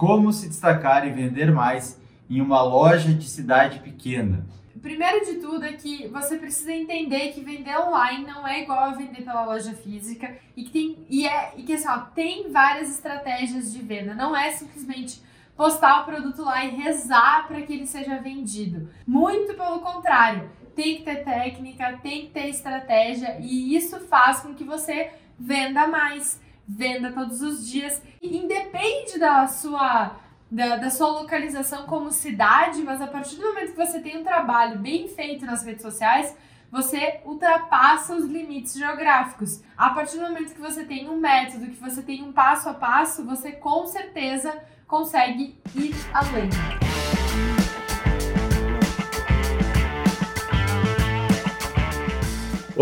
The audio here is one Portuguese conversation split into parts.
Como se destacar e vender mais em uma loja de cidade pequena? Primeiro de tudo é que você precisa entender que vender online não é igual a vender pela loja física e que tem e é e que assim, ó, tem várias estratégias de venda, não é simplesmente postar o produto lá e rezar para que ele seja vendido. Muito pelo contrário, tem que ter técnica, tem que ter estratégia e isso faz com que você venda mais, venda todos os dias. E independe da sua da, da, sua localização como cidade, mas a partir do momento que você tem um trabalho bem feito nas redes sociais, você ultrapassa os limites geográficos. A partir do momento que você tem um método, que você tem um passo a passo, você com certeza consegue ir além.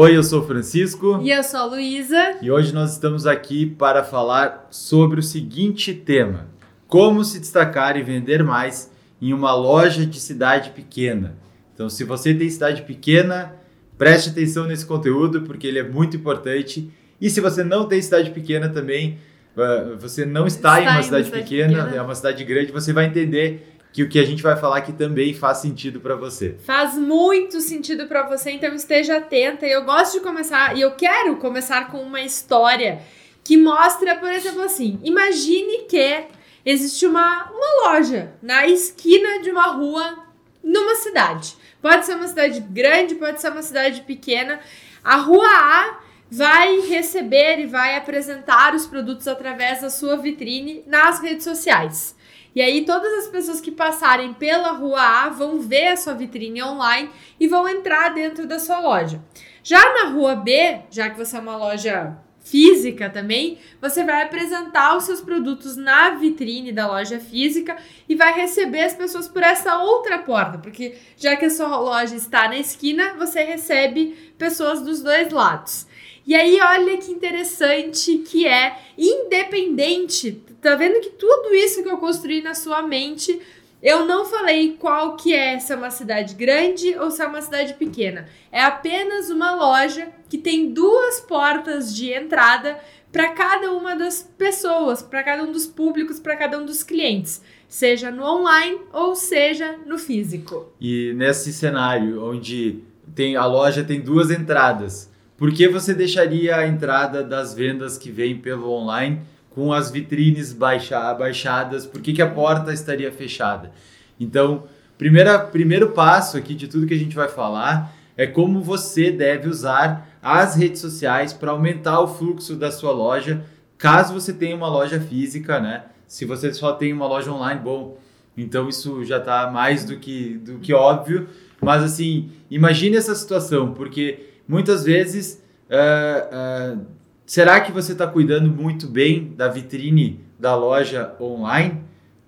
Oi, eu sou o Francisco. E eu sou a Luísa. E hoje nós estamos aqui para falar sobre o seguinte tema: como se destacar e vender mais em uma loja de cidade pequena. Então, se você tem cidade pequena, preste atenção nesse conteúdo porque ele é muito importante. E se você não tem cidade pequena também, ah, você não está, está em uma cidade, cidade pequena, pequena, é uma cidade grande, você vai entender que o que a gente vai falar aqui também faz sentido para você. Faz muito sentido para você, então esteja atenta. Eu gosto de começar, e eu quero começar com uma história que mostra, por exemplo, assim: imagine que existe uma, uma loja na esquina de uma rua numa cidade. Pode ser uma cidade grande, pode ser uma cidade pequena. A rua A vai receber e vai apresentar os produtos através da sua vitrine nas redes sociais. E aí todas as pessoas que passarem pela rua A vão ver a sua vitrine online e vão entrar dentro da sua loja. Já na rua B, já que você é uma loja física também, você vai apresentar os seus produtos na vitrine da loja física e vai receber as pessoas por essa outra porta, porque já que a sua loja está na esquina, você recebe pessoas dos dois lados. E aí, olha que interessante que é independente. Tá vendo que tudo isso que eu construí na sua mente, eu não falei qual que é, se é uma cidade grande ou se é uma cidade pequena. É apenas uma loja que tem duas portas de entrada para cada uma das pessoas, para cada um dos públicos, para cada um dos clientes, seja no online ou seja no físico. E nesse cenário onde tem a loja tem duas entradas, por que você deixaria a entrada das vendas que vêm pelo online com as vitrines baixa, baixadas? Por que, que a porta estaria fechada? Então, primeira, primeiro passo aqui de tudo que a gente vai falar é como você deve usar as redes sociais para aumentar o fluxo da sua loja, caso você tenha uma loja física, né? Se você só tem uma loja online, bom, então isso já está mais do que, do que óbvio. Mas assim, imagine essa situação, porque muitas vezes, uh, uh, será que você está cuidando muito bem da vitrine da loja online?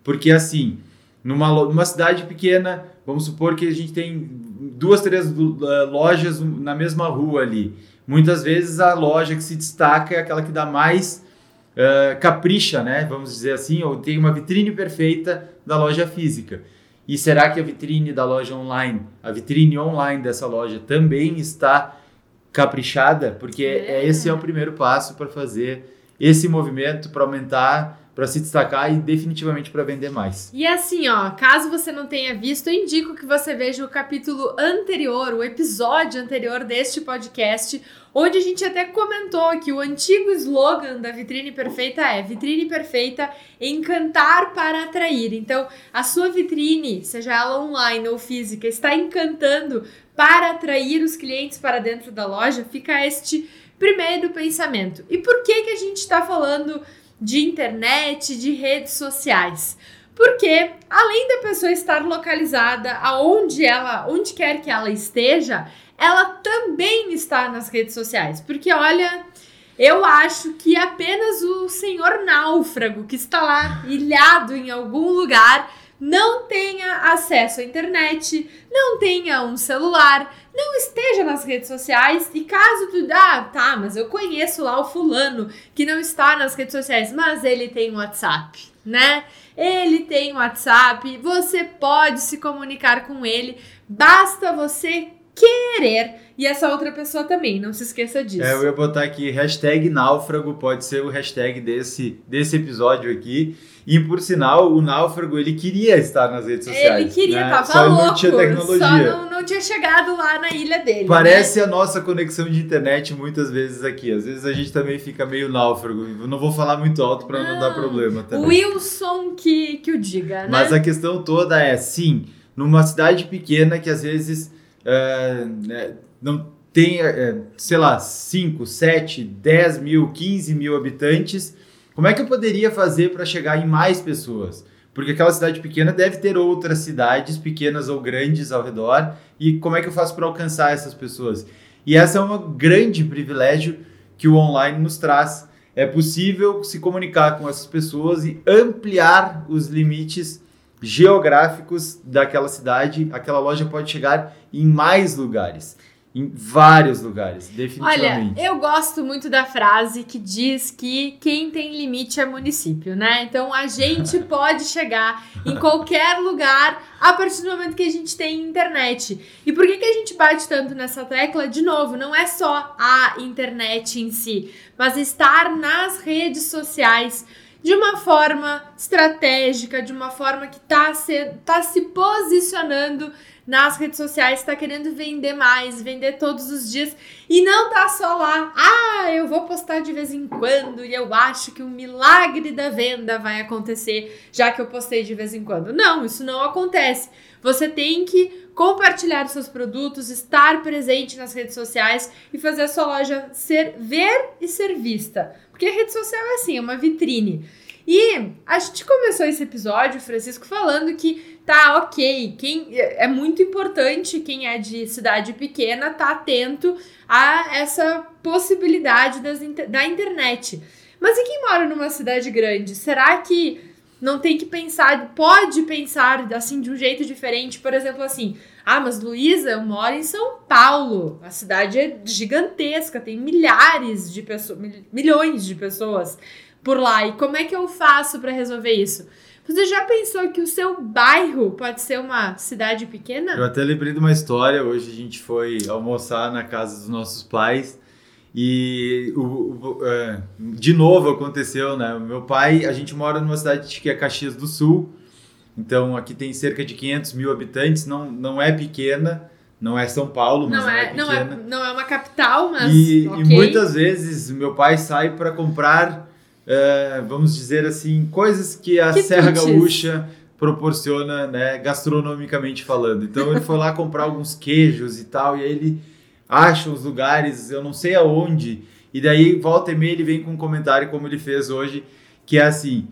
Porque assim, numa, numa cidade pequena, vamos supor que a gente tem duas, três uh, lojas na mesma rua ali. Muitas vezes a loja que se destaca é aquela que dá mais uh, capricha, né? Vamos dizer assim, ou tem uma vitrine perfeita da loja física. E será que a vitrine da loja online, a vitrine online dessa loja também está caprichada, porque é. esse é o primeiro passo para fazer esse movimento, para aumentar para se destacar e definitivamente para vender mais. E assim, ó, caso você não tenha visto, eu indico que você veja o capítulo anterior, o episódio anterior deste podcast, onde a gente até comentou que o antigo slogan da vitrine perfeita é vitrine perfeita, encantar para atrair. Então, a sua vitrine, seja ela online ou física, está encantando para atrair os clientes para dentro da loja, fica este primeiro pensamento. E por que que a gente está falando de internet, de redes sociais? Porque além da pessoa estar localizada aonde ela, onde quer que ela esteja, ela também está nas redes sociais. Porque olha, eu acho que apenas o senhor náufrago que está lá ilhado em algum lugar não tenha acesso à internet, não tenha um celular, não esteja nas redes sociais e caso tu ah, tá, mas eu conheço lá o fulano que não está nas redes sociais, mas ele tem um WhatsApp, né? Ele tem um WhatsApp, você pode se comunicar com ele, basta você querer. E essa outra pessoa também, não se esqueça disso. É, eu ia botar aqui hashtag náufrago, pode ser o hashtag desse, desse episódio aqui. E por sinal, o náufrago ele queria estar nas redes sociais. Ele queria, né? tava só louco. não tinha tecnologia. Só não, não tinha chegado lá na ilha dele. Parece né? a nossa conexão de internet muitas vezes aqui. Às vezes a gente também fica meio náufrago. Eu não vou falar muito alto para não, dar problema também. Wilson que, que o diga, né? Mas a questão toda é, sim, numa cidade pequena que às vezes é, né, não tem, é, sei lá, 5, 7, 10 mil, 15 mil habitantes, como é que eu poderia fazer para chegar em mais pessoas? Porque aquela cidade pequena deve ter outras cidades, pequenas ou grandes, ao redor, e como é que eu faço para alcançar essas pessoas? E essa é um grande privilégio que o online nos traz. É possível se comunicar com essas pessoas e ampliar os limites geográficos daquela cidade. Aquela loja pode chegar em mais lugares. Em vários lugares, definitivamente. Olha, eu gosto muito da frase que diz que quem tem limite é município, né? Então a gente pode chegar em qualquer lugar a partir do momento que a gente tem internet. E por que, que a gente bate tanto nessa tecla? De novo, não é só a internet em si, mas estar nas redes sociais de uma forma estratégica, de uma forma que está se, tá se posicionando nas redes sociais, está querendo vender mais, vender todos os dias e não tá só lá, ah, eu vou postar de vez em quando e eu acho que um milagre da venda vai acontecer já que eu postei de vez em quando. Não, isso não acontece. Você tem que compartilhar seus produtos, estar presente nas redes sociais e fazer a sua loja ser ver e ser vista. Porque a rede social é assim, é uma vitrine. E a gente começou esse episódio, Francisco, falando que tá ok, quem é muito importante quem é de cidade pequena tá atento a essa possibilidade das, da internet. Mas e quem mora numa cidade grande? Será que não tem que pensar, pode pensar assim de um jeito diferente, por exemplo, assim, ah, mas Luísa, eu moro em São Paulo, a cidade é gigantesca, tem milhares de pessoas, milhões de pessoas por lá. E como é que eu faço para resolver isso? Você já pensou que o seu bairro pode ser uma cidade pequena? Eu até lembrei de uma história. Hoje a gente foi almoçar na casa dos nossos pais e o, o, é, de novo aconteceu, né? O meu pai, a gente mora numa cidade que é Caxias do Sul, então aqui tem cerca de 500 mil habitantes, não, não é pequena, não é São Paulo, mas não, é, não é, pequena. Não é, não é uma capital, mas. E, okay. e muitas vezes meu pai sai para comprar, é, vamos dizer assim, coisas que a Que Serra. Gaúcha proporciona, né, gastronomicamente falando. Então ele foi lá comprar alguns queijos e tal, e aí ele acha os lugares, eu não sei aonde, e daí volta e meia ele vem com um comentário como ele fez hoje, que é assim: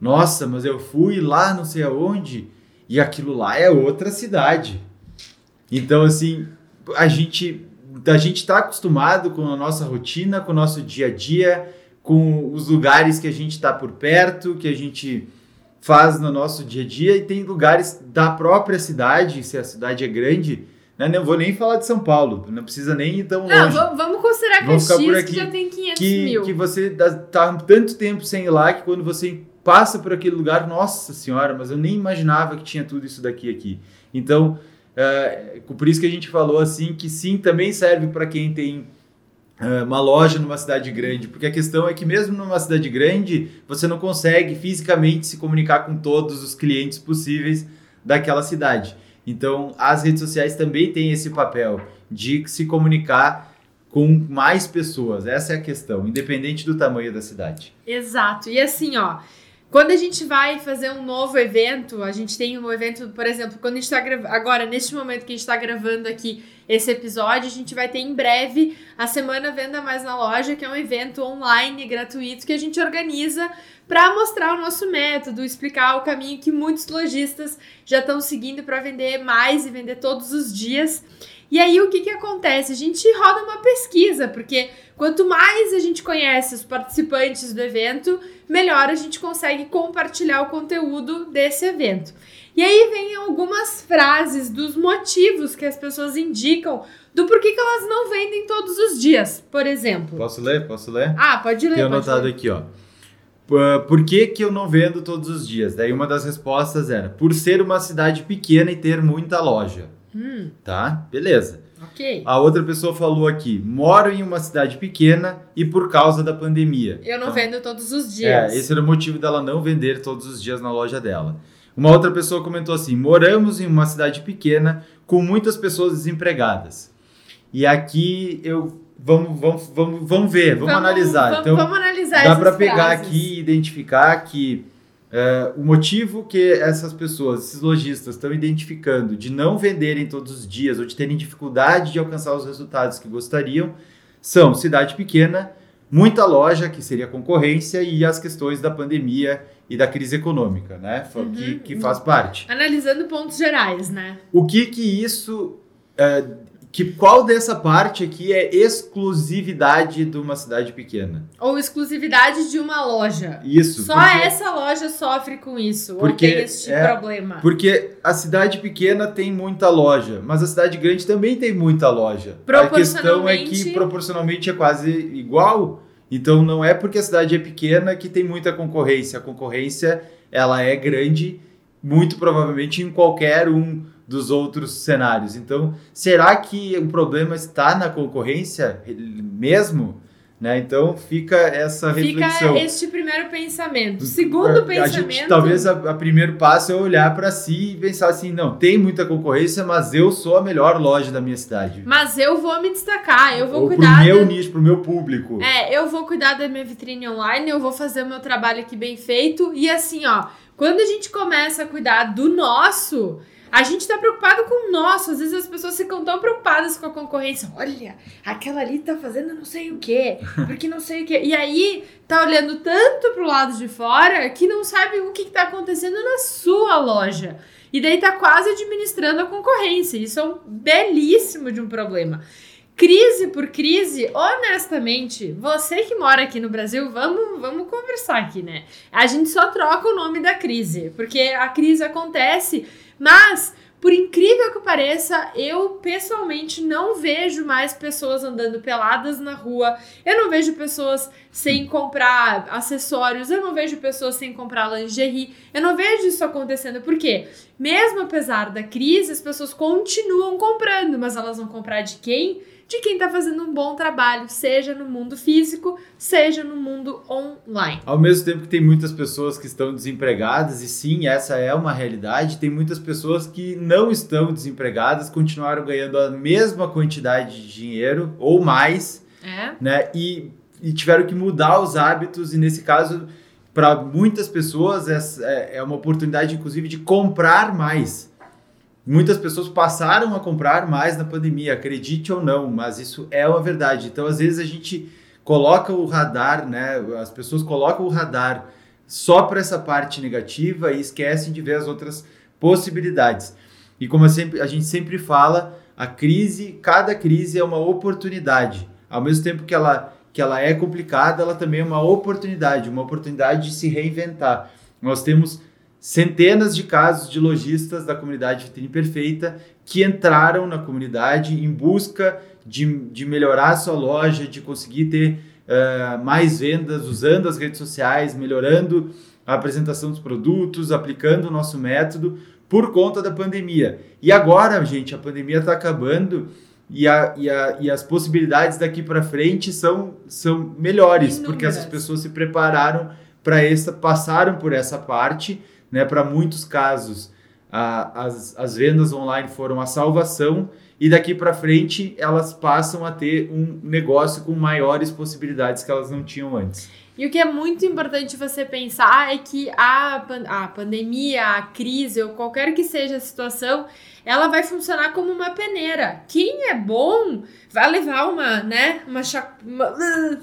"Nossa, mas eu fui lá não sei aonde e aquilo lá é outra cidade". Então assim, a gente a gente está acostumado com a nossa rotina, com o nosso dia a dia, com os lugares que a gente está por perto, que a gente faz no nosso dia a dia, e tem lugares da própria cidade, se a cidade é grande, né? não vou nem falar de São Paulo, não precisa nem ir tão Não, longe. vamos, vamos considerar Vamos ficar por Caxias aqui, que já tem 500 Que, mil. que você tá tanto tempo sem ir lá que quando você passa por aquele lugar, nossa senhora, mas eu nem imaginava que tinha tudo isso daqui aqui. Então, é, por isso que a gente falou assim que sim, também serve para quem tem uma loja numa cidade grande, porque a questão é que mesmo numa cidade grande, você não consegue fisicamente se comunicar com todos os clientes possíveis daquela cidade. Então, as redes sociais também têm esse papel de se comunicar com mais pessoas. Essa é a questão, independente do tamanho da cidade. Exato. E assim, ó, quando a gente vai fazer um novo evento, a gente tem um evento, por exemplo, quando tá gravando, agora, neste momento que a gente tá gravando aqui esse episódio, a gente vai ter em breve a Semana Venda Mais na Loja, que é um evento online gratuito que a gente organiza para mostrar o nosso método, explicar o caminho que muitos lojistas já estão seguindo para vender mais e vender todos os dias. E aí o que que acontece? A gente roda uma pesquisa, porque quanto mais a gente conhece os participantes do evento, melhor a gente consegue compartilhar o conteúdo desse evento. E aí vem algumas frases dos motivos que as pessoas indicam do porquê que elas não vendem todos os dias, por exemplo. Posso ler? Posso ler? Ah, pode ler. Tenho pode anotado ler. aqui, ó. P- Por que, que eu não vendo todos os dias? Daí uma das respostas era: por ser uma cidade pequena e ter muita loja. Hum, Tá? Beleza. Ok. A outra pessoa falou aqui: moro em uma cidade pequena e por causa da pandemia. Eu não Então, vendo todos os dias. É, esse era o motivo dela não vender todos os dias na loja dela. Uma outra pessoa comentou assim: moramos em uma cidade pequena com muitas pessoas desempregadas. E aqui eu vamos vamos vamos, vamos ver, vamos, analisar. Vamos, então vamos analisar dá para pegar frases. aqui e identificar que é, o motivo que essas pessoas, esses lojistas, estão identificando de não venderem todos os dias ou de terem dificuldade de alcançar os resultados que gostariam são cidade pequena, muita loja, que seria concorrência, e as questões da pandemia e da crise econômica, né? Uhum. Que, que faz parte. Analisando pontos gerais, né? O que que isso. é, que qual dessa parte aqui é exclusividade de uma cidade pequena? Ou exclusividade de uma loja. Isso. Só porque- essa loja sofre com isso. ou Porque tem esse é- problema. Porque a cidade pequena tem muita loja, mas a cidade grande também tem muita loja. A questão é que Proporcionalmente- proporcionalmente é quase igual. Então não é porque a cidade é pequena que tem muita concorrência. A concorrência ela é grande, muito provavelmente em qualquer um dos outros cenários. Então, será que o problema está na concorrência mesmo? Né? Então fica essa reflexão. Fica este primeiro pensamento. Segundo a pensamento. gente, talvez a, a primeiro passo é olhar para si e pensar assim, não, tem muita concorrência, mas eu sou a melhor loja da minha cidade. Mas eu vou me destacar, eu vou Ou cuidar. pro meu da- nicho, pro meu público. É, eu vou cuidar da minha vitrine online, eu vou fazer o meu trabalho aqui bem feito. E assim, ó, quando a gente começa a cuidar do nosso, a gente tá preocupado com o nosso. Às vezes as pessoas ficam tão preocupadas com a concorrência. Olha, aquela ali tá fazendo não sei o quê, porque não sei o quê. E aí tá olhando tanto pro lado de fora que não sabe o que, que tá acontecendo na sua loja. E daí tá quase administrando a concorrência. Isso é um belíssimo de um problema. Crise por crise, honestamente, você que mora aqui no Brasil, vamos, vamos conversar aqui, né? A gente só troca o nome da crise, porque a crise acontece, mas por incrível que pareça, eu pessoalmente não vejo mais pessoas andando peladas na rua. Eu não vejo pessoas sem comprar acessórios, eu não vejo pessoas sem comprar lingerie. Eu não vejo isso acontecendo, por quê? Mesmo apesar da crise, as pessoas continuam comprando, mas elas vão comprar de quem? De quem tá fazendo um bom trabalho, seja no mundo físico, seja no mundo online. Ao mesmo tempo que tem muitas pessoas que estão desempregadas, e sim, essa é uma realidade, tem muitas pessoas que não estão desempregadas, continuaram ganhando a mesma quantidade de dinheiro ou mais, É? né? E, e tiveram que mudar os hábitos, e nesse caso, para muitas pessoas, essa é é uma oportunidade, inclusive, de comprar mais. Muitas pessoas passaram a comprar mais na pandemia, acredite ou não, mas isso é uma verdade. Então, às vezes, a gente coloca o radar, né? As pessoas colocam o radar só para essa parte negativa e esquecem de ver as outras possibilidades. E como sempre, a gente sempre fala, a crise, cada crise é uma oportunidade. Ao mesmo tempo que ela, que ela é complicada, ela também é uma oportunidade, uma oportunidade de se reinventar. Nós temos centenas de casos de lojistas da comunidade Vitrine Perfeita que entraram na comunidade em busca de, de melhorar a sua loja, de conseguir ter eh, mais vendas usando as redes sociais, melhorando a apresentação dos produtos, aplicando o nosso método por conta da pandemia. E agora, gente, a pandemia está acabando e, a, e, a, e as possibilidades daqui para frente são, são melhores, porque Inúmeras. essas pessoas se prepararam para essa, passaram por essa parte, né? Para muitos casos, a, as, as vendas online foram a salvação e daqui para frente elas passam a ter um negócio com maiores possibilidades que elas não tinham antes. E o que é muito importante você pensar é que a, pan- a pandemia, a crise ou qualquer que seja a situação, ela vai funcionar como uma peneira. Quem é bom vai levar uma, né, uma, uma-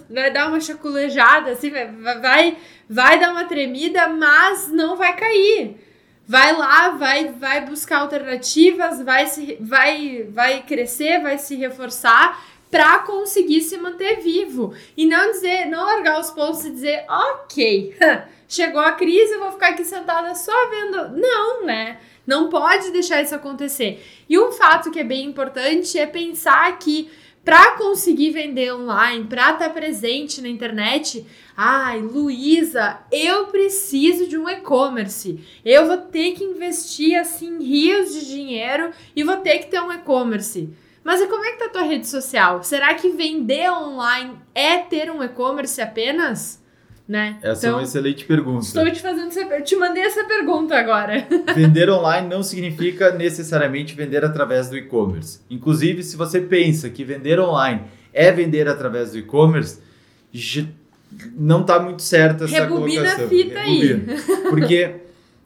vai dar uma chaculejada, assim, vai, vai, vai dar uma tremida, mas não vai cair. Vai lá, vai, vai buscar alternativas, vai, se, vai, vai crescer, vai se reforçar para conseguir se manter vivo e não dizer, não largar os pontos e dizer, ok, chegou a crise, eu vou ficar aqui sentada só vendo. Não, né? Não pode deixar isso acontecer. E um fato que é bem importante é pensar que para conseguir vender online, para estar presente na internet, ai, Luísa, eu preciso de um e-commerce. Eu vou ter que investir assim rios de dinheiro e vou ter que ter um e-commerce. Mas e como é que tá a tua rede social? Será que vender online é ter um e-commerce apenas? Né? Essa então, é uma então, excelente pergunta. Estou te fazendo essa, eu te mandei essa pergunta agora. Vender online não significa necessariamente vender através do e-commerce. Inclusive, se você pensa que vender online é vender através do e-commerce, não está muito certo essa Rebobina colocação. a fita Rebobina. aí. Porque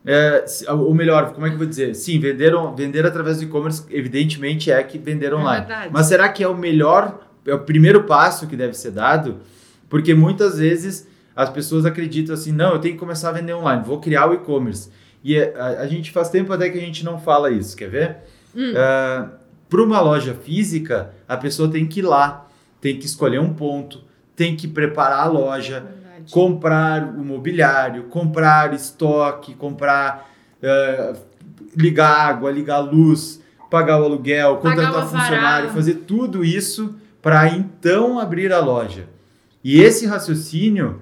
é, ou melhor, como é que eu vou dizer? Sim, vender, vender através do e-commerce, evidentemente, é que vender é online. É Mas será que é o melhor, é o primeiro passo que deve ser dado? Porque muitas vezes as pessoas acreditam assim, não, eu tenho que começar a vender online, vou criar o e-commerce. E é, a, a, gente faz tempo até que a gente não fala isso, quer ver? Hum. Uh, é, Para uma loja física, a pessoa tem que ir lá, tem que escolher um ponto, tem que preparar a loja comprar o mobiliário, comprar estoque, comprar uh, ligar água, ligar luz, pagar o aluguel, contratar o funcionário, fazer tudo isso para então abrir a loja. E esse raciocínio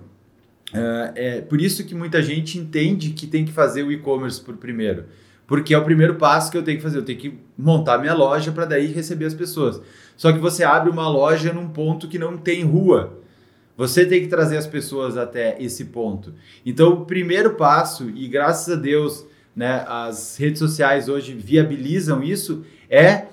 uh, é por isso que muita gente entende que tem que fazer o e-commerce por primeiro. Porque é o primeiro passo que eu tenho que fazer. Eu tenho que montar minha loja para daí receber as pessoas. Só que você abre uma loja num ponto que não tem rua. Você tem que trazer as pessoas até esse ponto. Então, o primeiro passo, e graças a Deus, né, as redes sociais hoje viabilizam isso, é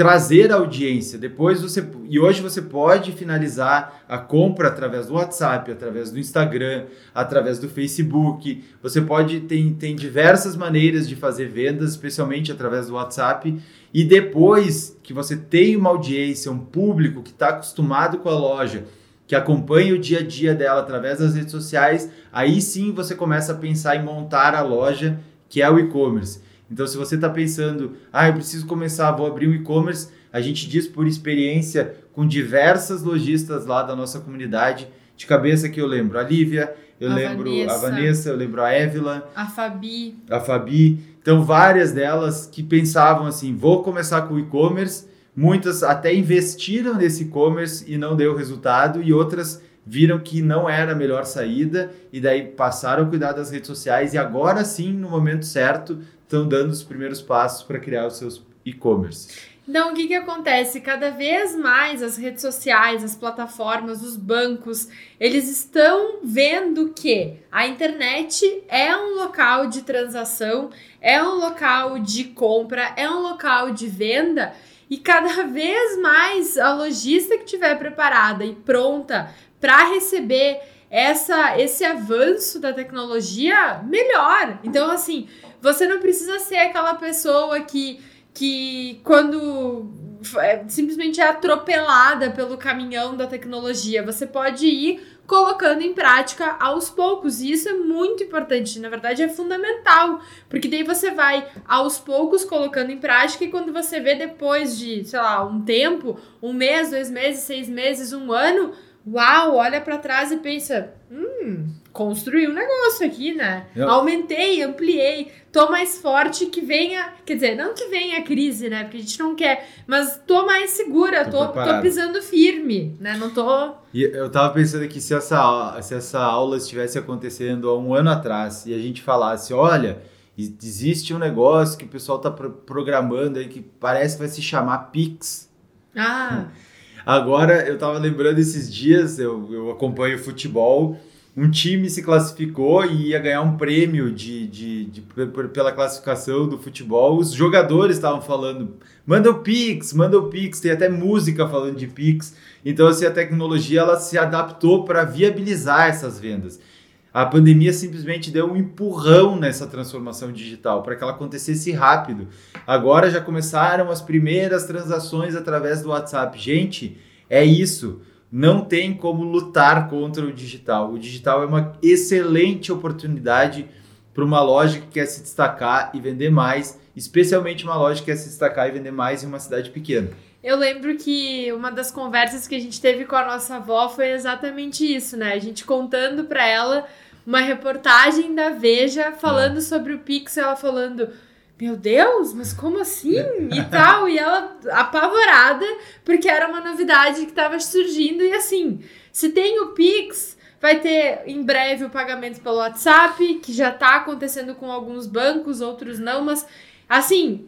trazer audiência. Depois você e hoje você pode finalizar a compra através do WhatsApp, através do Instagram, através do Facebook. Você pode tem, tem diversas maneiras de fazer vendas, especialmente através do WhatsApp. E depois que você tem uma audiência, um público que está acostumado com a loja, que acompanha o dia a dia dela através das redes sociais, aí sim você começa a pensar em montar a loja que é o e-commerce. Então, se você está pensando, ah, eu preciso começar, vou abrir um e-commerce, a gente diz por experiência com diversas lojistas lá da nossa comunidade, de cabeça que eu lembro a Lívia, eu a lembro Vanessa. a Vanessa, eu lembro a Évila, a Fabi. A Fabi. Então, várias delas que pensavam assim: vou começar com o e-commerce Muitas até investiram nesse e-commerce e não deu resultado, e outras viram que não era a melhor saída e daí passaram a cuidar das redes sociais e agora sim, no momento certo, estão dando os primeiros passos para criar os seus e-commerce. Então, o que, que acontece? Cada vez mais as redes sociais, as plataformas, os bancos, eles estão vendo que a internet é um local de transação, é um local de compra, é um local de venda e cada vez mais a logística que estiver preparada e pronta para receber essa esse avanço da tecnologia, melhor. Então, assim, você não precisa ser aquela pessoa que, que quando é, simplesmente é atropelada pelo caminhão da tecnologia. Você pode ir colocando em prática aos poucos. E isso é muito importante, na verdade é fundamental, porque daí você vai aos poucos colocando em prática e quando você vê depois de, sei lá, um tempo, um mês, dois meses, seis meses, um ano, uau, olha para trás e pensa, hum, construí um negócio aqui, né? Eu... Aumentei, ampliei, tô mais forte que venha, quer dizer, não que venha a crise, né? Porque a gente não quer, mas tô mais segura, tô, tô, tô pisando firme, né? Não tô. E eu tava pensando aqui se essa, se essa aula estivesse acontecendo há um ano atrás e a gente falasse, olha, existe um negócio que o pessoal tá programando aí que parece que vai se chamar Pix. Ah. Agora, eu tava lembrando esses dias, eu, eu acompanho futebol um time se classificou e ia ganhar um prêmio de, de, de, de pela classificação do futebol. Os jogadores estavam falando, manda o Pix, manda o Pix, tem até música falando de Pix. Então, assim, a tecnologia ela se adaptou para viabilizar essas vendas. A pandemia simplesmente deu um empurrão nessa transformação digital para que ela acontecesse rápido. Agora já começaram as primeiras transações através do WhatsApp. Gente, é isso não tem como lutar contra o digital. O digital é uma excelente oportunidade para uma loja que quer se destacar e vender mais, especialmente uma loja que quer se destacar e vender mais em uma cidade pequena. Eu lembro que uma das conversas que a gente teve com a nossa avó foi exatamente isso, né? A gente contando para ela uma reportagem da Veja falando é. sobre o Pix, ela falando meu Deus, mas como assim? E tal. E ela apavorada, porque era uma novidade que estava surgindo. E assim, se tem o Pix, vai ter em breve o pagamento pelo WhatsApp, que já está acontecendo com alguns bancos, outros não, mas assim.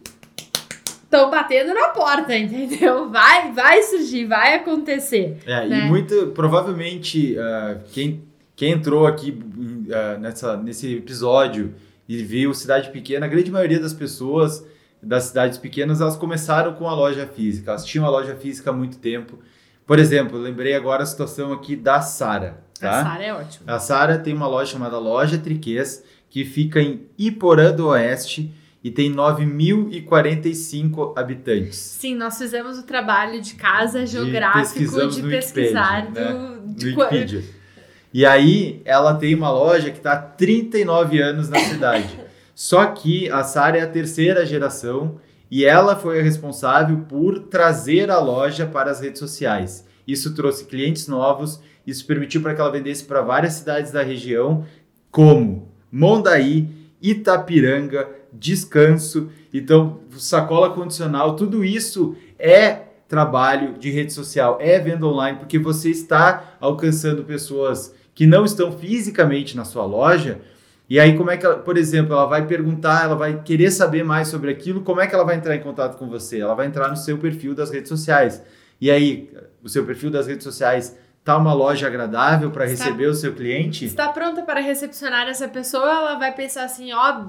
estão batendo na porta, entendeu? Vai, vai surgir, vai acontecer. É, né? e muito, provavelmente, uh, quem, quem entrou aqui uh, nessa, nesse episódio e viu cidade pequena, a grande maioria das pessoas das cidades pequenas, elas começaram com a loja física. Elas tinham a loja física há muito tempo. Por exemplo, lembrei agora a situação aqui da Sara. Tá? A Sara é ótimo. A Sara tem uma loja chamada Loja Triquês, que fica em Iporã do Oeste e tem 9.045 habitantes. Sim, nós fizemos o trabalho de casa geográfico de pesquisar Wikipedia, do, né? de. E aí ela tem uma loja que está há 39 anos na cidade. Só que a Sara é a terceira geração e ela foi a responsável por trazer a loja para as redes sociais. Isso trouxe clientes novos, isso permitiu para que ela vendesse para várias cidades da região, como Mondaí, Itapiranga, Descanso, então sacola condicional, tudo isso é trabalho de rede social, é venda online, porque você está alcançando pessoas que não estão fisicamente na sua loja. E aí, como é que ela, por exemplo, ela vai perguntar, ela vai querer saber mais sobre aquilo, como é que ela vai entrar em contato com você? Ela vai entrar no seu perfil das redes sociais. E aí, o seu perfil das redes sociais tá uma loja agradável para receber o seu cliente? Está pronta para recepcionar essa pessoa, ela vai pensar assim, ó,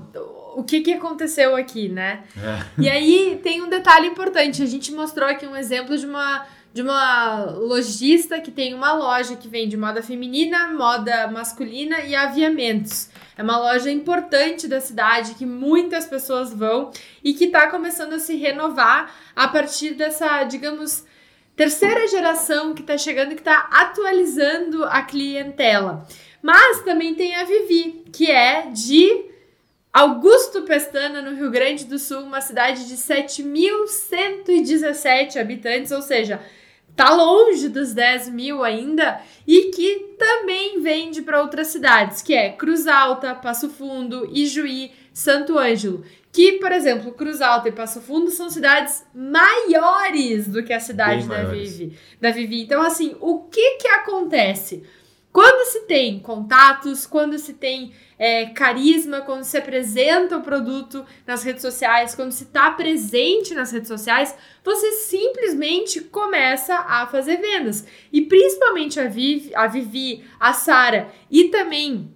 o que que aconteceu aqui, né? É. E aí tem um detalhe importante, a gente mostrou aqui um exemplo de uma de uma lojista que tem uma loja que vende moda feminina, moda masculina e aviamentos. É uma loja importante da cidade que muitas pessoas vão e que está começando a se renovar a partir dessa, digamos, terceira geração que está chegando e que está atualizando a clientela. Mas também tem a Vivi, que é de Augusto Pestana, no Rio Grande do Sul, uma cidade de 7.117 habitantes, ou seja, tá longe dos 10 mil ainda, e que também vende para outras cidades, que é Cruz Alta, Passo Fundo, Ijuí, Santo Ângelo. Que, por exemplo, Cruz Alta e Passo Fundo são cidades maiores do que a cidade Bem da maiores. Vivi, da Vivi. Então, assim, o que que acontece? Quando se tem contatos, quando se tem é, carisma, quando se apresenta o produto nas redes sociais, quando se está presente nas redes sociais, você simplesmente começa a fazer vendas. E principalmente a Vivi, a, Vivi, a Sara e também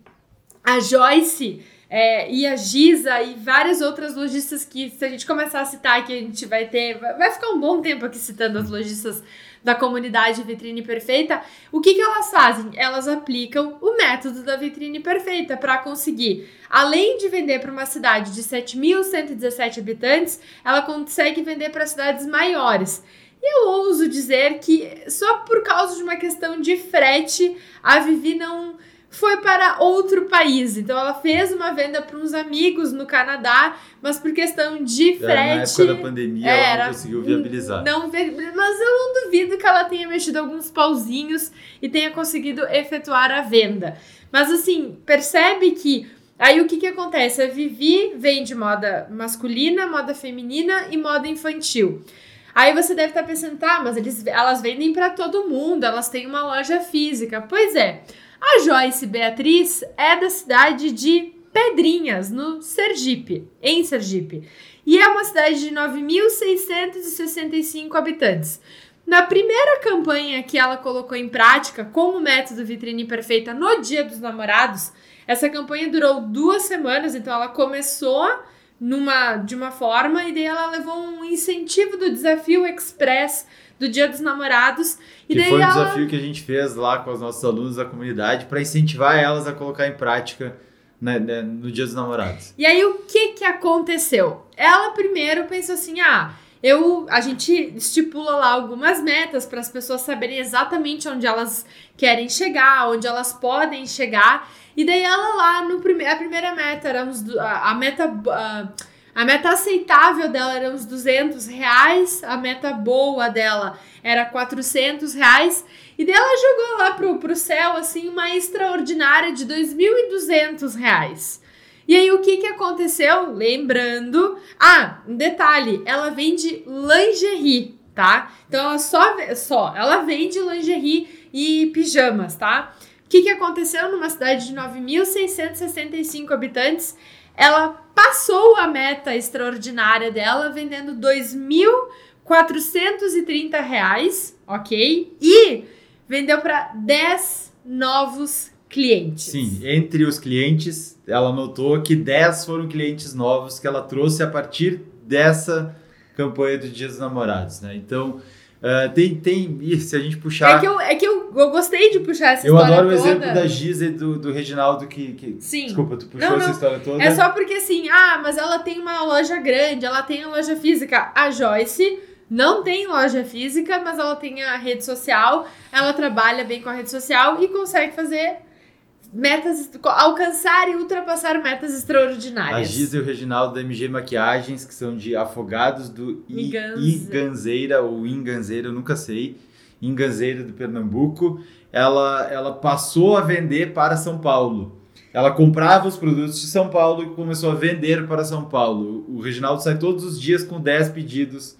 a Joyce é, e a Giza e várias outras lojistas que, se a gente começar a citar aqui, a gente vai ter. Vai vai ficar um bom tempo aqui citando as lojistas da comunidade Vitrine Perfeita. O que, que elas fazem? Elas aplicam o método da Vitrine Perfeita para conseguir, além de vender para uma cidade de 7.117 habitantes, ela consegue vender para cidades maiores. E eu ouso dizer que só por causa de uma questão de frete, a Vivi não foi para outro país. Então ela fez uma venda para uns amigos no Canadá, mas por questão de É, Na frete. época da pandemia, ela era- não conseguiu viabilizar. Não, mas eu não duvido que ela tenha mexido alguns pauzinhos e tenha conseguido efetuar a venda. Mas assim, percebe que aí o que que acontece? A Vivi vende moda masculina, moda feminina e moda infantil. Aí você deve estar pensando, tá, mas eles, elas vendem para todo mundo, elas têm uma loja física. Pois é, a Joyce Beatriz é da cidade de Pedrinhas, no Sergipe, em Sergipe. E é uma cidade de 9.665 habitantes. Na primeira campanha que ela colocou em prática como método vitrine perfeita no Dia dos Namorados, essa campanha durou duas semanas, então ela começou numa de uma forma e daí ela levou um incentivo do desafio express do Dia dos Namorados e Que foi um ela desafio que a gente fez lá com os nossos alunos da comunidade para incentivar elas a colocar em prática né, né, no Dia dos Namorados. E aí o que que aconteceu? Ela primeiro pensou assim: "Ah, eu a gente estipula lá algumas metas para as pessoas saberem exatamente onde elas querem chegar, onde elas podem chegar". E daí ela lá no primeiro a primeira meta era uns, a, a meta a, a meta aceitável dela era uns 200 reais, a meta boa dela era 400 reais. E daí ela jogou lá pro, pro céu, assim, uma extraordinária de 2.200 reais. E aí, o que que aconteceu? Lembrando... Ah, um detalhe, ela vende lingerie, tá? Então, ela só, só ela vende lingerie e pijamas, tá? O que que aconteceu numa cidade de 9.665 habitantes? Ela passou a meta extraordinária dela vendendo 2.430 reais, ok? E vendeu para 10 novos clientes. Sim, entre os clientes, ela notou que 10 foram clientes novos que ela trouxe a partir dessa campanha do Dia dos Namorados, né? Então, uh, tem, tem, se a gente puxar... É que eu, é que eu, eu gostei de puxar essa eu história adoro o toda. exemplo da Giza e do, do Reginaldo que, que... Sim. Desculpa, tu puxou Não, essa não. história toda. É só porque assim, ah, mas ela tem uma loja grande, ela tem a loja física. A Joyce não tem loja física, mas ela tem a rede social, ela trabalha bem com a rede social e consegue fazer metas, alcançar e ultrapassar metas A extraordinárias. Giza e o Reginaldo da MG Maquiagens, que são de Afogados do Inganzeira ou Inganzeira, eu nunca sei. Inganzeira do Pernambuco. Ela, ela passou a vender para São Paulo. Ela comprava os produtos de São Paulo e começou a vender para São Paulo. O Reginaldo sai todos os dias com 10 pedidos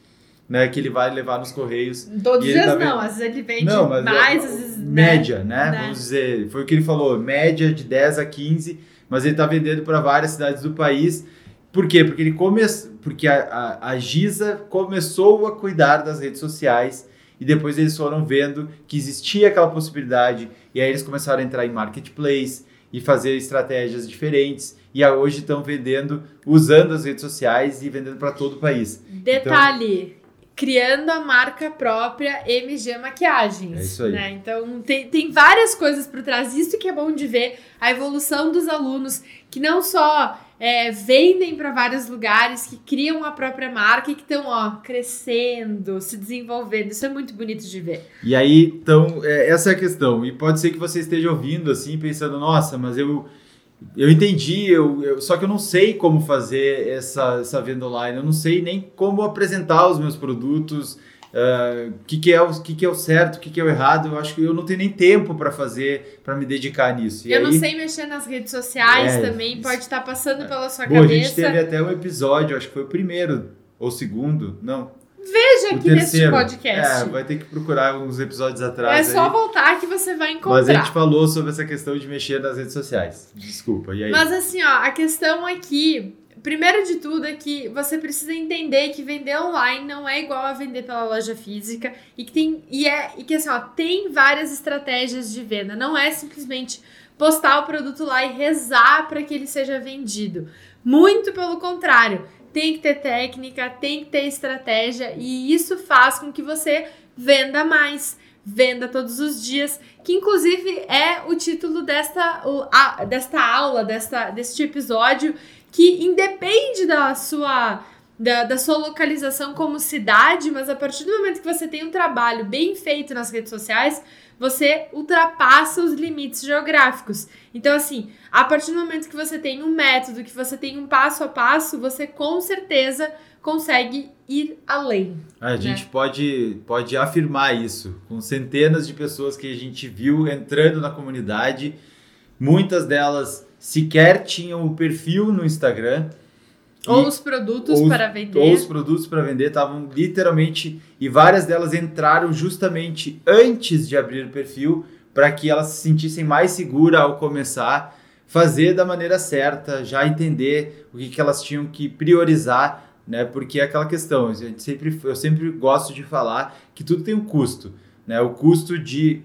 né, que ele vai levar nos Correios. Todos os dias tá vendo- não, às vezes ele vende Não, mas mais, é- às vezes. média, né? né? Vamos dizer, foi o que ele falou, média de 10 a 15, mas ele tá vendendo para várias cidades do país. Por quê? Porque ele começou, porque a, a, a Giza começou a cuidar das redes sociais e depois eles foram vendo que existia aquela possibilidade e aí eles começaram a entrar em marketplace e fazer estratégias diferentes e a- hoje estão vendendo usando as redes sociais e vendendo para todo o país. Detalhe. Criando a marca própria MG Maquiagens. É isso aí. né? Então tem, tem várias coisas por trás. Isso que é bom de ver a evolução dos alunos que não só é, vendem para vários lugares, que criam a própria marca e que estão ó crescendo, se desenvolvendo. Isso é muito bonito de ver. E aí, então, é, essa é a questão. E pode ser que você esteja ouvindo assim, pensando, nossa, mas eu, eu entendi, eu, eu- só que eu não sei como fazer essa, essa venda online, eu não sei nem como apresentar os meus produtos, ah, o que, que, é o que, que é o certo, o que, que é o errado. Eu acho que eu não tenho nem tempo para fazer, para me dedicar nisso. E eu aí, não sei mexer nas redes sociais É, também, pode estar passando pela sua Bom, a gente cabeça. teve até um episódio, acho que foi o primeiro ou segundo, não, Veja aqui neste podcast. É, vai ter que procurar uns episódios É atrás. só aí. voltar que você vai encontrar. Mas a gente falou sobre essa questão de mexer nas redes sociais. Desculpa, e aí? Mas assim, ó, a questão aqui, primeiro de tudo, é que você precisa entender que vender online não é igual a vender pela loja física e que tem e é e que assim, ó, tem várias estratégias de venda. Não é simplesmente postar o produto lá e rezar para que ele seja vendido. Muito pelo contrário, tem que ter técnica, tem que ter estratégia e isso faz com que você venda mais. Venda todos os dias, que inclusive é o título desta, o- a- desta aula, desta, deste episódio, que independe da sua, da, da sua localização como cidade, mas a partir do momento que você tem um trabalho bem feito nas redes sociais, você ultrapassa os limites geográficos. Então, assim, a partir do momento que você tem um método, que você tem um passo a passo, você com certeza consegue ir além. A gente pode, pode afirmar isso com centenas de pessoas que a gente viu entrando na comunidade. Muitas delas sequer tinham o perfil no Instagram. Ou E- os produtos ou- para vender. Ou os produtos para vender estavam literalmente. E várias delas entraram justamente antes de abrir o perfil para que elas se sentissem mais seguras ao começar, fazer da maneira certa, já entender o que, que elas tinham que priorizar, né? Porque é aquela questão, a gente sempre, eu sempre gosto de falar que tudo tem um custo, né? O custo de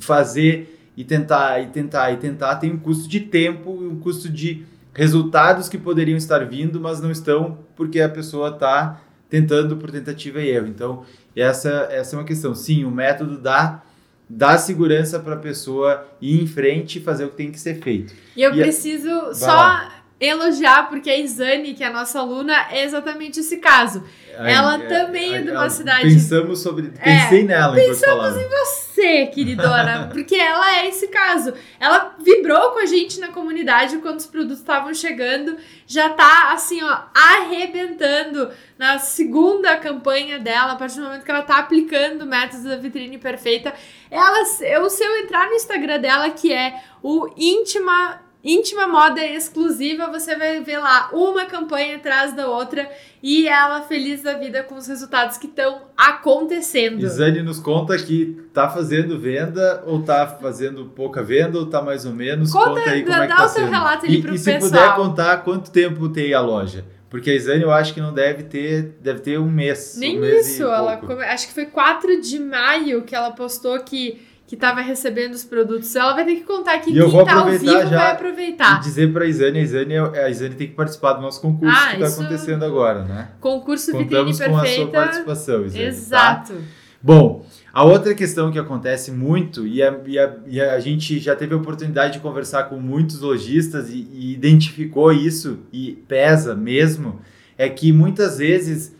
fazer e tentar, e tentar, e tentar tem um custo de tempo e um custo de resultados que poderiam estar vindo, mas não estão porque a pessoa está tentando por tentativa e erro. Então, essa, essa é uma questão. Sim, o método dá, dá segurança para a pessoa ir em frente e fazer o que tem que ser feito. E eu E a- preciso só lá. Elogiar, porque a Isane, que é a nossa aluna, é exatamente esse caso. Ela Aí, também é de uma cidade- Pensamos sobre. Pensei nela enquanto falava. Você, queridona, porque ela é esse caso. Ela vibrou com a gente na comunidade quando os produtos estavam chegando, já tá assim, ó, arrebentando na segunda campanha dela, a partir do momento que ela tá aplicando o método da vitrine perfeita. Ela, eu, se eu entrar no Instagram dela, que é o íntima Íntima Moda Exclusiva, você vai ver lá uma campanha atrás da outra e ela feliz da vida com os resultados que estão acontecendo. Isane nos conta que tá fazendo venda ou tá fazendo pouca venda ou tá mais ou menos. Conta, conta aí como dá é que tá o seu sendo. relato ali e, pro e se pessoal. puder contar quanto tempo tem a loja. Porque a Isane eu acho que não deve ter, deve ter um mês. Nem um mês isso, e ela acho que foi 4 de maio que ela postou que que tava recebendo os produtos. Ela vai ter que contar aqui E quem vou tá ao vivo vai E aproveitar. dizer pra Isane, a Isane, a Isane tem que participar do nosso concurso Ah, que tá isso- acontecendo agora, né? Concurso Vitrine Contamos com a sua Perfeita. participação, Isane. tá? Exato. Bom, a outra questão que acontece muito, e a, e a- e a gente já teve a oportunidade de conversar com muitos lojistas e, e identificou isso e pesa mesmo, é que muitas vezes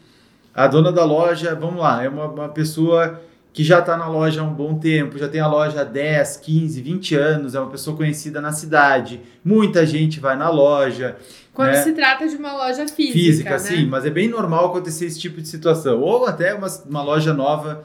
a dona da loja, vamos lá, é uma, uma pessoa que já está na loja há um bom tempo, já tem a loja há 10, 15, 20 anos, é uma pessoa conhecida na cidade, muita gente vai na loja, Quando né? se trata de uma loja física, física, né? sim, mas é bem normal acontecer esse tipo de situação. Ou até uma, uma loja nova,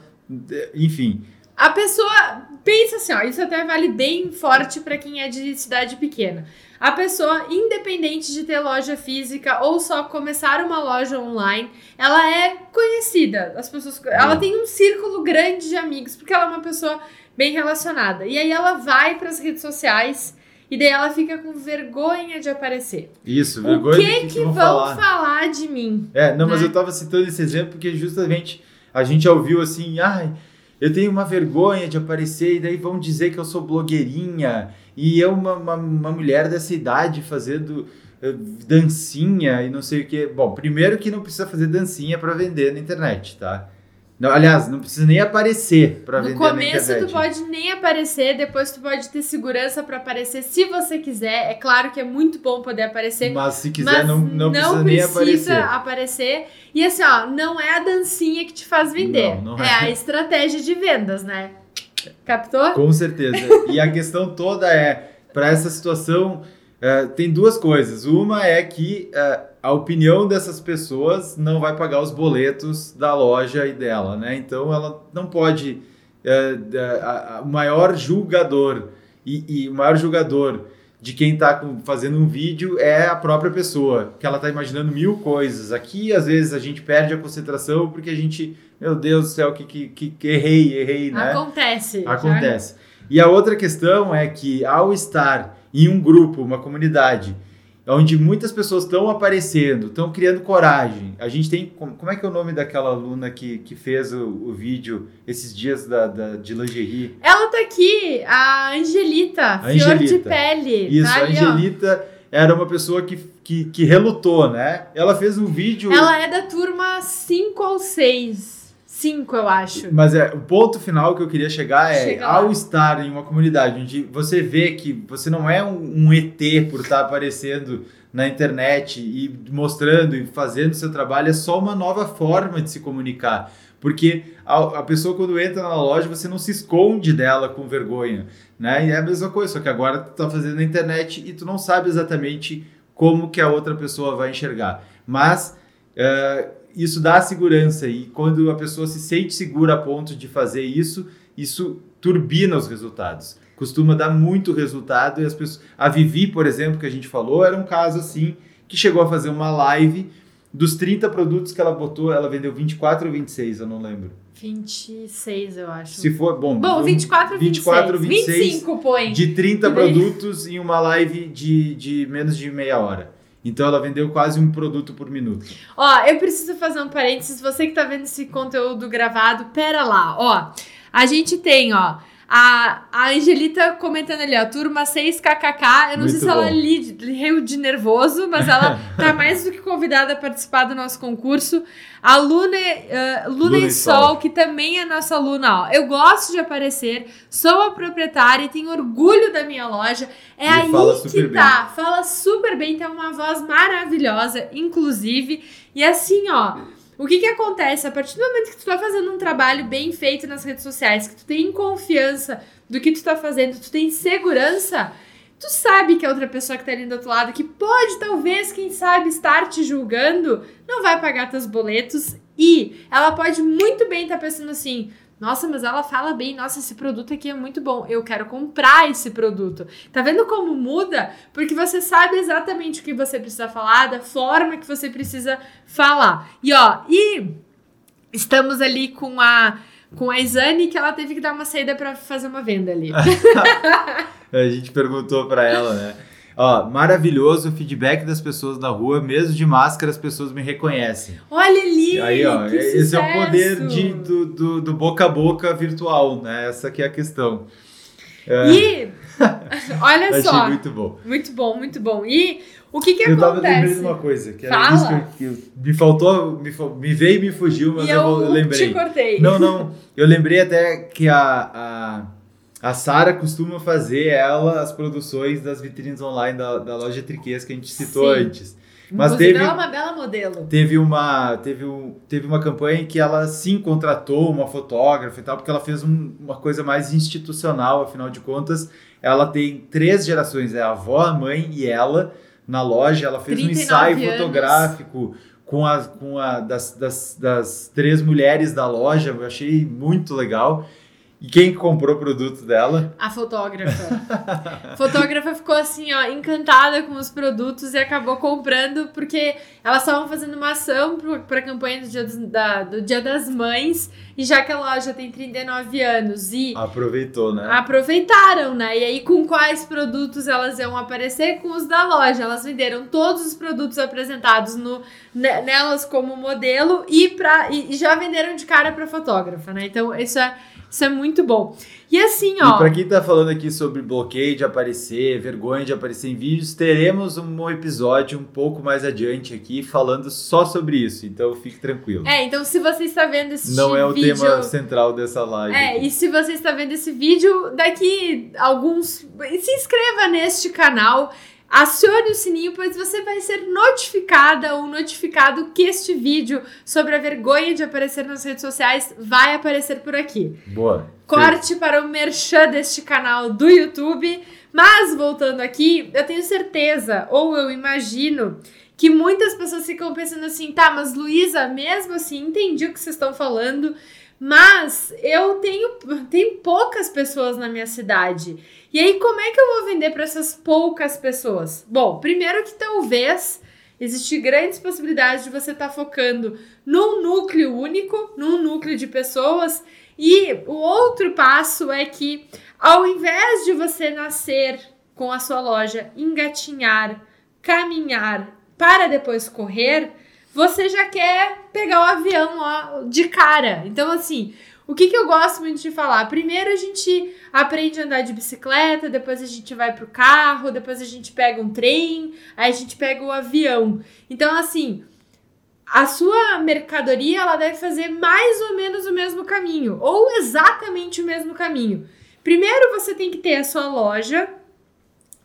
enfim. A pessoa pensa assim, ó, isso até vale bem forte para quem é de cidade pequena. A pessoa, independente de ter loja física ou só começar uma loja online, ela é conhecida. As pessoas, ela tem um círculo grande de amigos porque ela é uma pessoa bem relacionada. E aí ela vai para as redes sociais e daí ela fica com vergonha de aparecer. Isso, O vergonha que do que, vão falar. falar de mim? É, não, mas né? eu tava citando esse exemplo porque justamente a gente ouviu assim, ai, eu tenho uma vergonha de aparecer e daí vão dizer que eu sou blogueirinha e eu uma, uma, uma mulher dessa idade fazendo eh, dancinha e não sei o que. Bom, primeiro que não precisa fazer dancinha para vender na internet, tá? Não, aliás, não precisa nem aparecer para No vender na começo internet. tu pode nem aparecer, depois tu pode ter segurança pra aparecer se você quiser. É claro que é muito bom poder aparecer, Mas se quiser, mas não, não, precisa nem aparecer. aparecer. E assim, ó, não é a dancinha que te faz vender. Não, não é. é. a estratégia de vendas, né? Captou? Com certeza. E a questão toda é, para essa situação, eh, tem duas coisas. Uma é que eh, a opinião dessas pessoas não vai pagar os boletos da loja e dela, né? Então ela não pode. o maior julgador e, e o maior julgador de quem está fazendo um vídeo é a própria pessoa, que ela está imaginando mil coisas. Aqui, às vezes, a gente perde a concentração porque a gente, meu Deus do céu, que, que, que, errei, errei, né? Acontece. Acontece. E a outra questão é que ao estar em um grupo, uma comunidade, onde muitas pessoas estão aparecendo, estão criando coragem. A gente tem. Como é que é o nome daquela aluna que, que fez o, o vídeo esses dias da, da- de lingerie? Ela tá aqui, a Angelita, de Angelita. pele. Isso, tá a ó. Angelita era uma pessoa que, que, que relutou, né? Ela fez um vídeo. Ela é da turma 5 ou 6. 5, eu acho. Mas é, o ponto final que eu queria chegar é, Chega ao estar em uma comunidade onde você vê que você não é um, um ET por estar aparecendo na internet e mostrando e fazendo seu trabalho, é só uma nova forma de se comunicar. Porque a, a pessoa quando entra na loja, você não se esconde dela com vergonha, né? E é a mesma coisa, só que agora tu tá fazendo na internet e tu não sabe exatamente como que a outra pessoa vai enxergar. Mas é, isso dá segurança e quando a pessoa se sente segura a ponto de fazer isso, isso turbina os resultados. Costuma dar muito resultado e as pessoas. A Vivi, por exemplo, que a gente falou, era um caso assim que chegou a fazer uma live dos 30 produtos que ela botou, ela vendeu 24 ou 26, eu não lembro. 26, eu acho. Se for, bom, Bom, vamos- 24, 24, 26. 26 25 põe. de 30 Que daí- produtos em uma live de, de menos de meia hora. Então ela vendeu quase um produto por minuto. Ó, eu preciso fazer um parênteses. Você que tá vendo esse conteúdo gravado, pera lá, ó. A gente tem, ó, a, a Angelita comentando ali, ó, turma 6kkk. Eu não sei Muito se ela bom. li, riu de nervoso, mas ela tá mais do que convidada a participar do nosso concurso. A Luna, eh, Luna, Luna Sol, Sol. que também é nossa aluna, ó. Eu gosto de aparecer, sou a proprietária e tenho orgulho da minha loja. É E aí fala que tá. Fala super bem, tem uma voz maravilhosa, inclusive. E assim, ó, o que que acontece? A partir do momento que tu tá fazendo um trabalho bem feito nas redes sociais, que tu tem confiança do que tu tá fazendo, tu tem segurança, tu sabe que a outra pessoa que tá ali do outro lado, que pode, talvez, quem sabe, estar te julgando, não vai pagar teus boletos e ela pode muito bem estar pensando assim. Nossa, mas ela fala bem, nossa, esse produto aqui é muito bom. Eu quero comprar esse produto. Tá vendo como muda? Porque você sabe exatamente o que você precisa falar, da forma que você precisa falar. E ó, e estamos ali com a com a Isane que ela teve que dar uma saída para fazer uma venda ali. a gente perguntou para ela, né? Ó, maravilhoso o feedback das pessoas na rua, mesmo de máscara, as pessoas me reconhecem. Olha ali! Aí, ó, esse sucesso. é o poder de, do, do, do, boca a boca virtual, né? Essa que é a questão. É. E olha Achei só. muito bom. Muito bom, muito bom. E o que que eu acontece? Eu tava lembrando de uma coisa, que era Fala. isso que, eu, me faltou, me, me, veio e me fugiu, mas eu, eu, eu lembrei. te cortei. Não, não, eu lembrei até que a, a a Sara costuma fazer ela as produções das vitrines online da, da loja Triquês que a gente citou Sim. antes. Mas Inclusive, teve, ela é uma bela modelo. Teve uma, teve, um, teve uma campanha em que ela sim contratou uma fotógrafa e tal, porque ela fez um, uma coisa mais institucional, afinal de contas. Ela tem três gerações, é a avó, a mãe e ela na loja. Ela fez um ensaio anos. fotográfico com a, com a das, das, das três mulheres da loja. Eu achei muito legal. E quem comprou o produto dela? A fotógrafa. a fotógrafa ficou assim, ó, encantada com os produtos e acabou comprando porque elas estavam fazendo uma ação para a campanha do dia, do, da, do dia das Mães e já que a loja tem 39 anos e... Aproveitou, né? Aproveitaram, né? E aí com quais produtos elas iam aparecer? Com os da loja. Elas venderam todos os produtos apresentados no, nelas como modelo e, pra, e já venderam de cara para fotógrafa, né? Então isso é isso é muito bom. E assim, ó. E pra quem tá falando aqui sobre bloqueio de aparecer, vergonha de aparecer em vídeos, teremos um episódio um pouco mais adiante aqui falando só sobre isso. Então fique tranquilo. É, então se você está vendo esse Não vídeo. Não é o tema central dessa live. É, aqui. e se você está vendo esse vídeo, daqui alguns. Se inscreva neste canal. Acione o sininho, pois você vai ser notificada ou notificado que este vídeo sobre a vergonha de aparecer nas redes sociais vai aparecer por aqui. Boa. Corte Sim. para o merchan deste canal do YouTube. Mas voltando aqui, eu tenho certeza, ou eu imagino, que muitas pessoas ficam pensando assim, tá, mas Luísa, mesmo assim, entendi o que vocês estão falando, mas eu tenho, tenho poucas pessoas na minha cidade. E aí, como é que eu vou vender para essas poucas pessoas? Bom, primeiro que talvez existe grandes possibilidades de você estar tá focando num núcleo único, num núcleo de pessoas. E o outro passo é que, ao invés de você nascer com a sua loja, engatinhar, caminhar para depois correr, você já quer pegar o avião ó, de cara. Então, assim, o que, que eu gosto muito de falar? Primeiro a gente aprende a andar de bicicleta, depois a gente vai pro carro, depois a gente pega um trem, aí a gente pega o avião. Então, assim, a sua mercadoria ela deve fazer mais ou menos o mesmo caminho, ou exatamente o mesmo caminho. Primeiro você tem que ter a sua loja,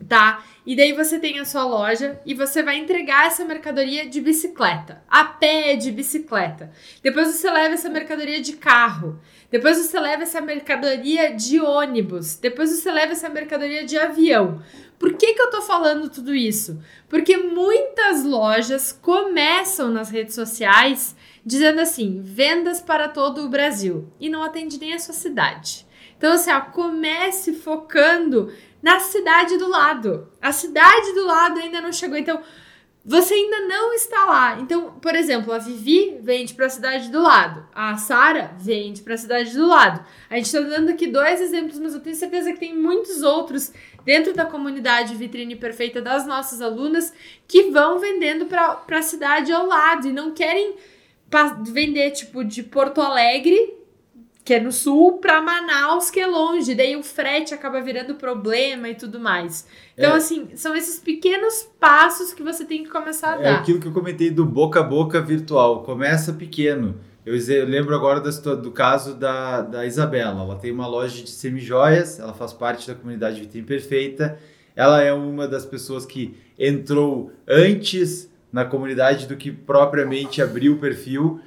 tá? E daí você tem a sua loja e você vai entregar essa mercadoria de bicicleta, a pé de bicicleta. Depois você leva essa mercadoria de carro. Depois você leva essa mercadoria de ônibus. Depois você leva essa mercadoria de avião. Por que, que eu tô falando tudo isso? Porque muitas lojas começam nas redes sociais dizendo assim: vendas para todo o Brasil e não atende nem a sua cidade. Então, assim, ó, comece focando na cidade do lado. A cidade do lado ainda não chegou. Então, você ainda não está lá. Então, por exemplo, a Vivi vende para a cidade do lado. A Sara vende para a cidade do lado. A gente está dando aqui dois exemplos, mas eu tenho certeza que tem muitos outros dentro da comunidade Vitrine Perfeita das nossas alunas que vão vendendo para a cidade ao lado e não querem vender tipo de Porto Alegre que é no sul, para Manaus, que é longe. Daí o frete acaba virando problema e tudo mais. Então, é. assim, são esses pequenos passos que você tem que começar a é dar. É aquilo que eu comentei do boca a boca virtual. Começa pequeno. Eu, lembro agora do, do caso da, da Isabela. Ela tem uma loja de semijoias, ela faz parte da comunidade Vitrine Perfeita. Ela é uma das pessoas que entrou antes na comunidade do que propriamente abriu o perfil.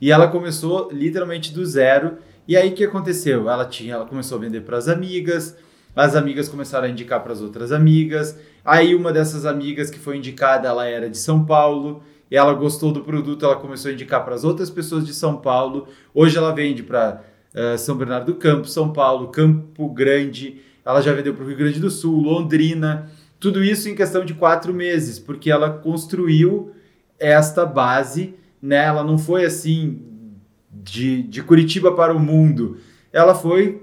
E ela começou literalmente do zero e aí o que aconteceu? Ela tinha, ela começou a vender para as amigas, as amigas começaram a indicar para as outras amigas. Aí uma dessas amigas que foi indicada, ela era de São Paulo, e ela gostou do produto, ela começou a indicar para as outras pessoas de São Paulo. Hoje ela vende para uh, São Bernardo do Campo, São Paulo, Campo Grande, ela já vendeu para o Rio Grande do Sul, Londrina, tudo isso em questão de quatro meses, porque ela construiu esta base, né? Ela não foi assim de, de Curitiba para o mundo, ela foi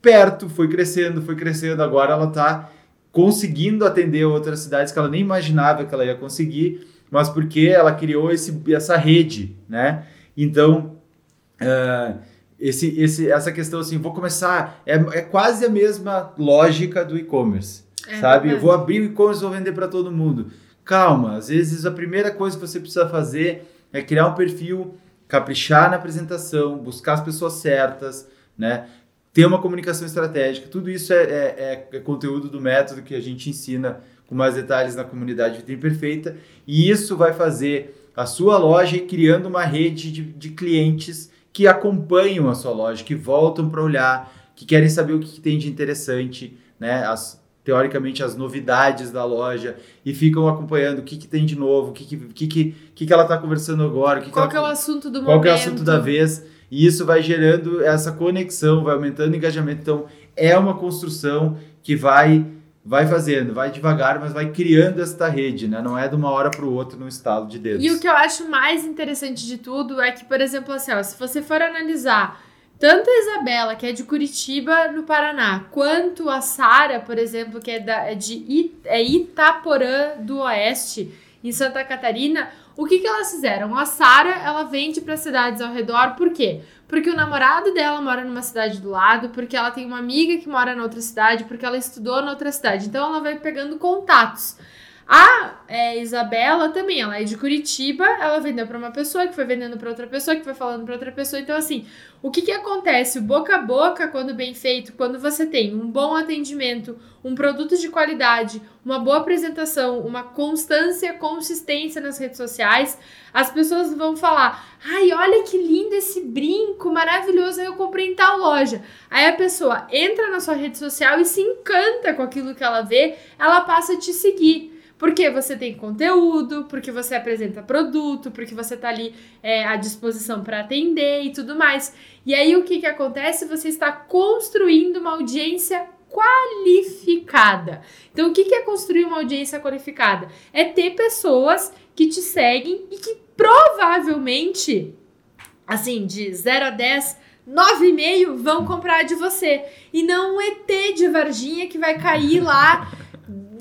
perto, foi crescendo, foi crescendo, agora ela está conseguindo atender outras cidades que ela nem imaginava que ela ia conseguir, mas porque ela criou esse, essa rede, né? Então, uh, esse, esse, essa questão assim, vou começar, é, é quase a mesma lógica do e-commerce, é sabe? Eu vou abrir o e-commerce e vou vender para todo mundo. Calma, às vezes a primeira coisa que você precisa fazer é criar um perfil, caprichar na apresentação, buscar as pessoas certas, né? Ter uma comunicação estratégica, tudo isso é, é, é conteúdo do método que a gente ensina com mais detalhes na comunidade Vitrine Perfeita, e isso vai fazer a sua loja ir criando uma rede de, de clientes que acompanham a sua loja, que voltam para olhar, que querem saber o que, que, tem de interessante, né? As, teoricamente as novidades da loja e ficam acompanhando o que, que tem de novo, o que, que, que, que, que ela está conversando agora, que qual que ela, é o assunto do qual momento. Qual é o assunto da vez. E isso vai gerando essa conexão, vai aumentando o engajamento. Então, é uma construção que vai vai fazendo, vai devagar, mas vai criando esta rede, né? Não é de uma hora para o outro num estalo de dedos. E o que eu acho mais interessante de tudo é que, por exemplo, assim, ó, se você for analisar tanto a Isabela, que é de Curitiba, no Paraná, quanto a Sara, por exemplo, que é, da, é de é Itaporã do Oeste, em Santa Catarina, o que, que elas fizeram? A Sara, ela vende para cidades ao redor, por quê? Porque o namorado dela mora numa cidade do lado, porque ela tem uma amiga que mora na outra cidade, porque ela estudou na outra cidade. Então ela vai pegando contatos. A é, Isabela também, ela é de Curitiba, ela vendeu para uma pessoa, que foi vendendo para outra pessoa, que foi falando para outra pessoa. Então, assim, o que, que acontece? O boca a boca, quando bem feito, quando você tem um bom atendimento, um produto de qualidade, uma boa apresentação, uma constância, consistência nas redes sociais, as pessoas vão falar: ai, olha que lindo esse brinco, maravilhoso, eu comprei em tal loja. Aí a pessoa entra na sua rede social e se encanta com aquilo que ela vê, ela passa a te seguir. Porque você tem conteúdo, porque você apresenta produto, porque você tá ali é, à disposição para atender e tudo mais. E aí o que, que acontece? Você está construindo uma audiência qualificada. Então, o que, que é construir uma audiência qualificada? É ter pessoas que te seguem e que provavelmente, assim, de 0 a 10, 9,5 vão comprar de você. E não um ET de Varginha que vai cair lá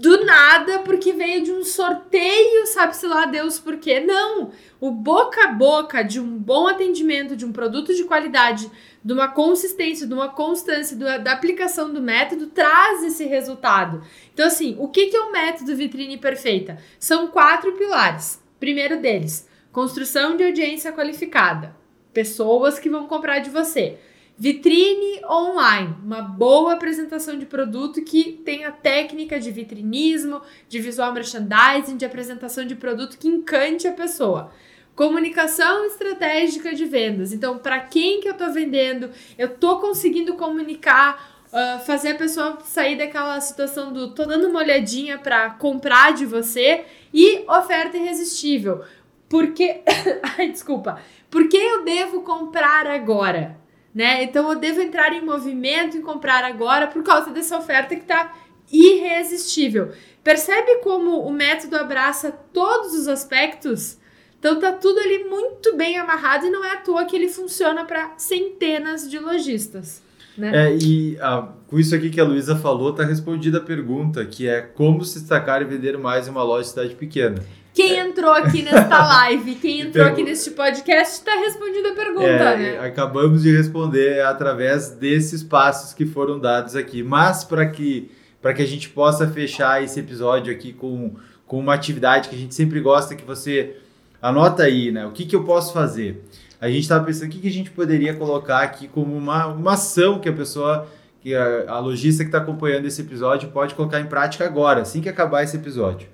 do nada porque veio de um sorteio, sabe-se lá Deus por quê. Não! O boca a boca de um bom atendimento, de um produto de qualidade, de uma consistência, de uma constância, da aplicação do método, traz esse resultado. Então, assim, o que, que é o método vitrine perfeita? São quatro pilares. Primeiro deles, construção de audiência qualificada. Pessoas que vão comprar de você. Vitrine online, uma boa apresentação de produto que tenha técnica de vitrinismo, de visual merchandising, de apresentação de produto que encante a pessoa. Comunicação estratégica de vendas. Então, para quem que eu estou vendendo? Eu estou conseguindo comunicar, uh, fazer a pessoa sair daquela situação do tô dando uma olhadinha para comprar de você e oferta irresistível. Porque, ai, desculpa. Por que eu devo comprar agora? Né? Então eu devo entrar em movimento e comprar agora por causa dessa oferta que está irresistível. Percebe como o método abraça todos os aspectos? Então tá tudo ali muito bem amarrado e não é à toa que ele funciona para centenas de lojistas. Né? É, e ah, com isso aqui que a Luísa falou, tá respondida a pergunta, que é como se destacar e vender mais em uma loja de cidade pequena. Quem entrou aqui nesta live, quem entrou aqui neste podcast, está respondendo a pergunta, é, né? Acabamos de responder através desses passos que foram dados aqui. Mas para que, que a gente possa fechar esse episódio aqui com, com uma atividade que a gente sempre gosta, que você anota aí, né? O que, que eu posso fazer? A gente estava pensando o que, que a gente poderia colocar aqui como uma, uma ação que a pessoa, que a, a lojista que está acompanhando esse episódio pode colocar em prática agora, assim que acabar esse episódio.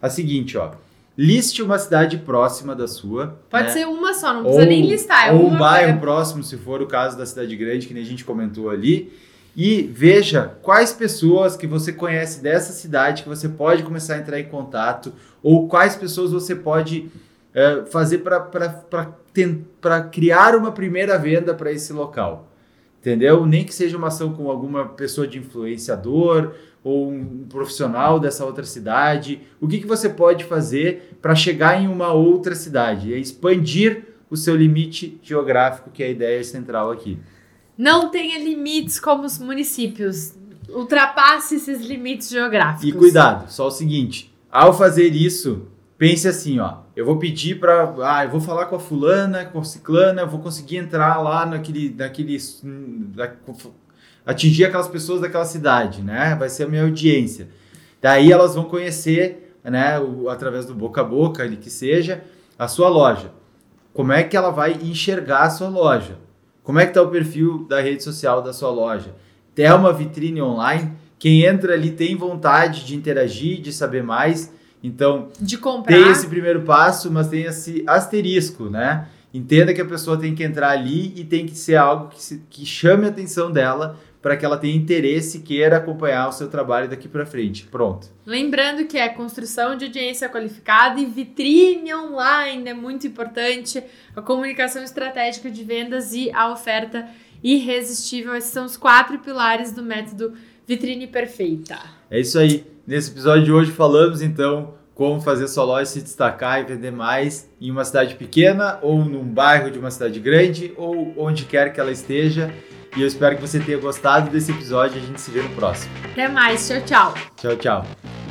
A seguinte, ó. Liste uma cidade próxima da sua. Pode né? ser uma só, não precisa ou, nem listar. É ou um bairro próximo, se for o caso da cidade grande, que nem a gente comentou ali. E veja quais pessoas que você conhece dessa cidade que você pode começar a entrar em contato, ou quais pessoas você pode é, fazer para criar uma primeira venda para esse local? Entendeu? Nem que seja uma ação com alguma pessoa de influenciador ou um profissional dessa outra cidade. O que, que você pode fazer para chegar em uma outra cidade? É expandir o seu limite geográfico, que é a ideia central aqui. Não tenha limites como os municípios. Ultrapasse esses limites geográficos. E cuidado, só o seguinte: ao fazer isso, pense assim, ó. Eu vou pedir para, ah, eu vou falar com a fulana, com a ciclana, eu vou conseguir entrar lá naquele, naquele, atingir aquelas pessoas daquela cidade, né? Vai ser a minha audiência. Daí elas vão conhecer, né, o, através do boca a boca, ali que seja, a sua loja. Como é que ela vai enxergar a sua loja? Como é que está o perfil da rede social da sua loja? Tem uma vitrine online? Quem entra ali tem vontade de interagir, de saber mais. Então, de comprar. tem esse primeiro passo, mas tem esse asterisco, né? Entenda que a pessoa tem que entrar ali e tem que ser algo que, se, que chame a atenção dela para que ela tenha interesse e queira acompanhar o seu trabalho daqui para frente. Pronto. Lembrando que é construção de audiência qualificada e vitrine online é muito importante, a comunicação estratégica de vendas e a oferta irresistível. Esses são os quatro pilares do método Vitrine Perfeita. É isso aí. Nesse episódio de hoje falamos então como fazer sua loja se destacar e vender mais em uma cidade pequena ou num bairro de uma cidade grande ou onde quer que ela esteja. E eu espero que você tenha gostado desse episódio. A gente se vê no próximo. Até mais. Tchau, tchau. Tchau, tchau.